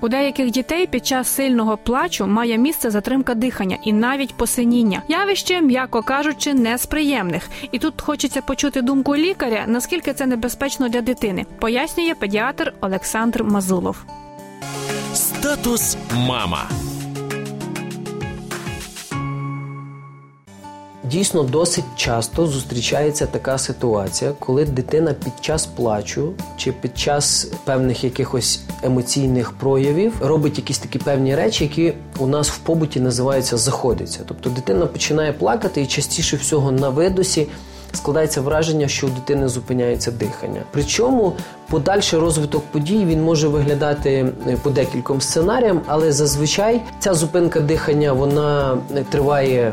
У деяких дітей під час сильного плачу має місце затримка дихання і навіть посиніння. Явище, м'яко кажучи, не з приємних. І тут хочеться почути думку лікаря, наскільки це небезпечно для дитини, пояснює педіатр Олександр Мазулов. Статус мама. Дійсно, досить часто зустрічається така ситуація, коли дитина під час плачу чи під час певних якихось емоційних проявів робить якісь такі певні речі, які у нас в побуті називаються заходиться. Тобто дитина починає плакати і частіше всього на видосі. Складається враження, що у дитини зупиняється дихання. Причому подальший розвиток подій він може виглядати е, по декільком сценаріям, але зазвичай ця зупинка дихання вона е, триває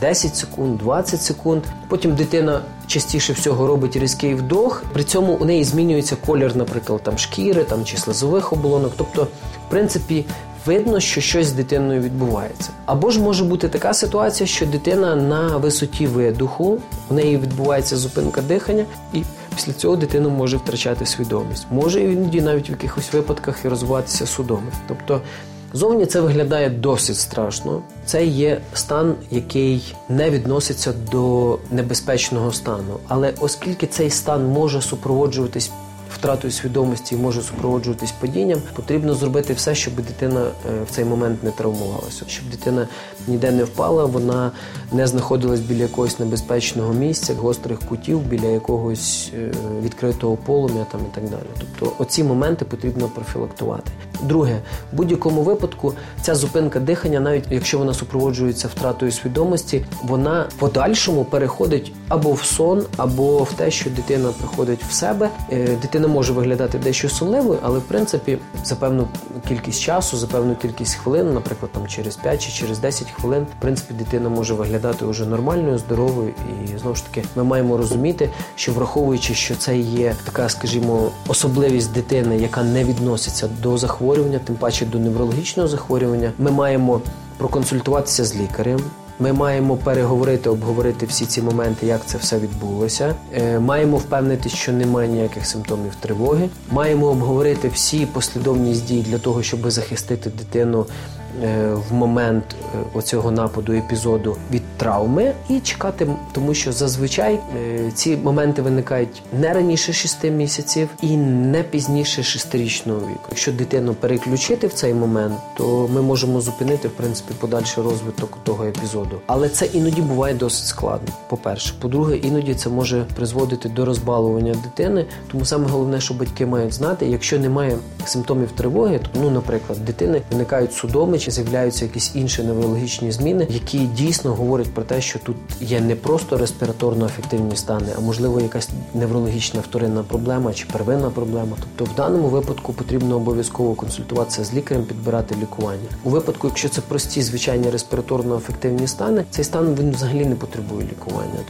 10 секунд, 20 секунд. Потім дитина частіше всього робить різкий вдох. При цьому у неї змінюється колір, наприклад, там шкіри там, чи слизових оболонок. Тобто, в принципі, видно, що щось з дитиною відбувається. Або ж може бути така ситуація, що дитина на висоті видуху, у неї відбувається зупинка дихання, і після цього дитина може втрачати свідомість. Може іноді навіть в якихось випадках і розвиватися судоми. Тобто Зовні це виглядає досить страшно. Це є стан, який не відноситься до небезпечного стану. Але оскільки цей стан може супроводжуватись втратою свідомості і може супроводжуватись падінням, потрібно зробити все, щоб дитина е, в цей момент не травмувалася, щоб дитина ніде не впала, вона не знаходилась біля якогось небезпечного місця, гострих кутів, біля якогось е, відкритого полум'я там і так далі. Тобто оці моменти потрібно профілактувати. Друге, в будь-якому випадку ця зупинка дихання, навіть якщо вона супроводжується втратою свідомості, вона в подальшому переходить або в сон, або в те, що дитина приходить в себе. Е, дитина може виглядати дещо сумливою, але в принципі за певну кількість часу, за певну кількість хвилин, наприклад, там через 5 чи через 10 хвилин, в принципі, дитина може виглядати вже нормальною, здоровою, і знову ж таки ми маємо розуміти, що враховуючи, що це є така, скажімо, особливість дитини, яка не відноситься до захворювання, тим паче до неврологічного захворювання, ми маємо проконсультуватися з лікарем. Ми маємо переговорити, обговорити всі ці моменти, як це все відбулося. Е, маємо впевнити, що немає ніяких симптомів тривоги. Маємо обговорити всі послідовність дій для того, щоб захистити дитину в момент е, оцього нападу епізоду від травми і чекати, тому що зазвичай е, ці моменти виникають не раніше 6 місяців і не пізніше 6-річного віку. Якщо дитину переключити в цей момент, то ми можемо зупинити в принципі подальший розвиток того епізоду. Але це іноді буває досить складно. По перше, по-друге, іноді це може призводити до розбалування дитини. Тому саме головне, що батьки мають знати, якщо немає симптомів тривоги, то ну, наприклад, дитини виникають судоми чи з'являються якісь інші неврологічні зміни, які дійсно говорять про те, що тут є не просто респіраторно-афективні стани, а можливо якась неврологічна вторинна проблема чи первинна проблема. Тобто, в даному випадку потрібно обов'язково консультуватися з лікарем, підбирати лікування. У випадку, якщо це прості звичайні респіраторно-афективні стани, цей стан він взагалі не потребує лікування.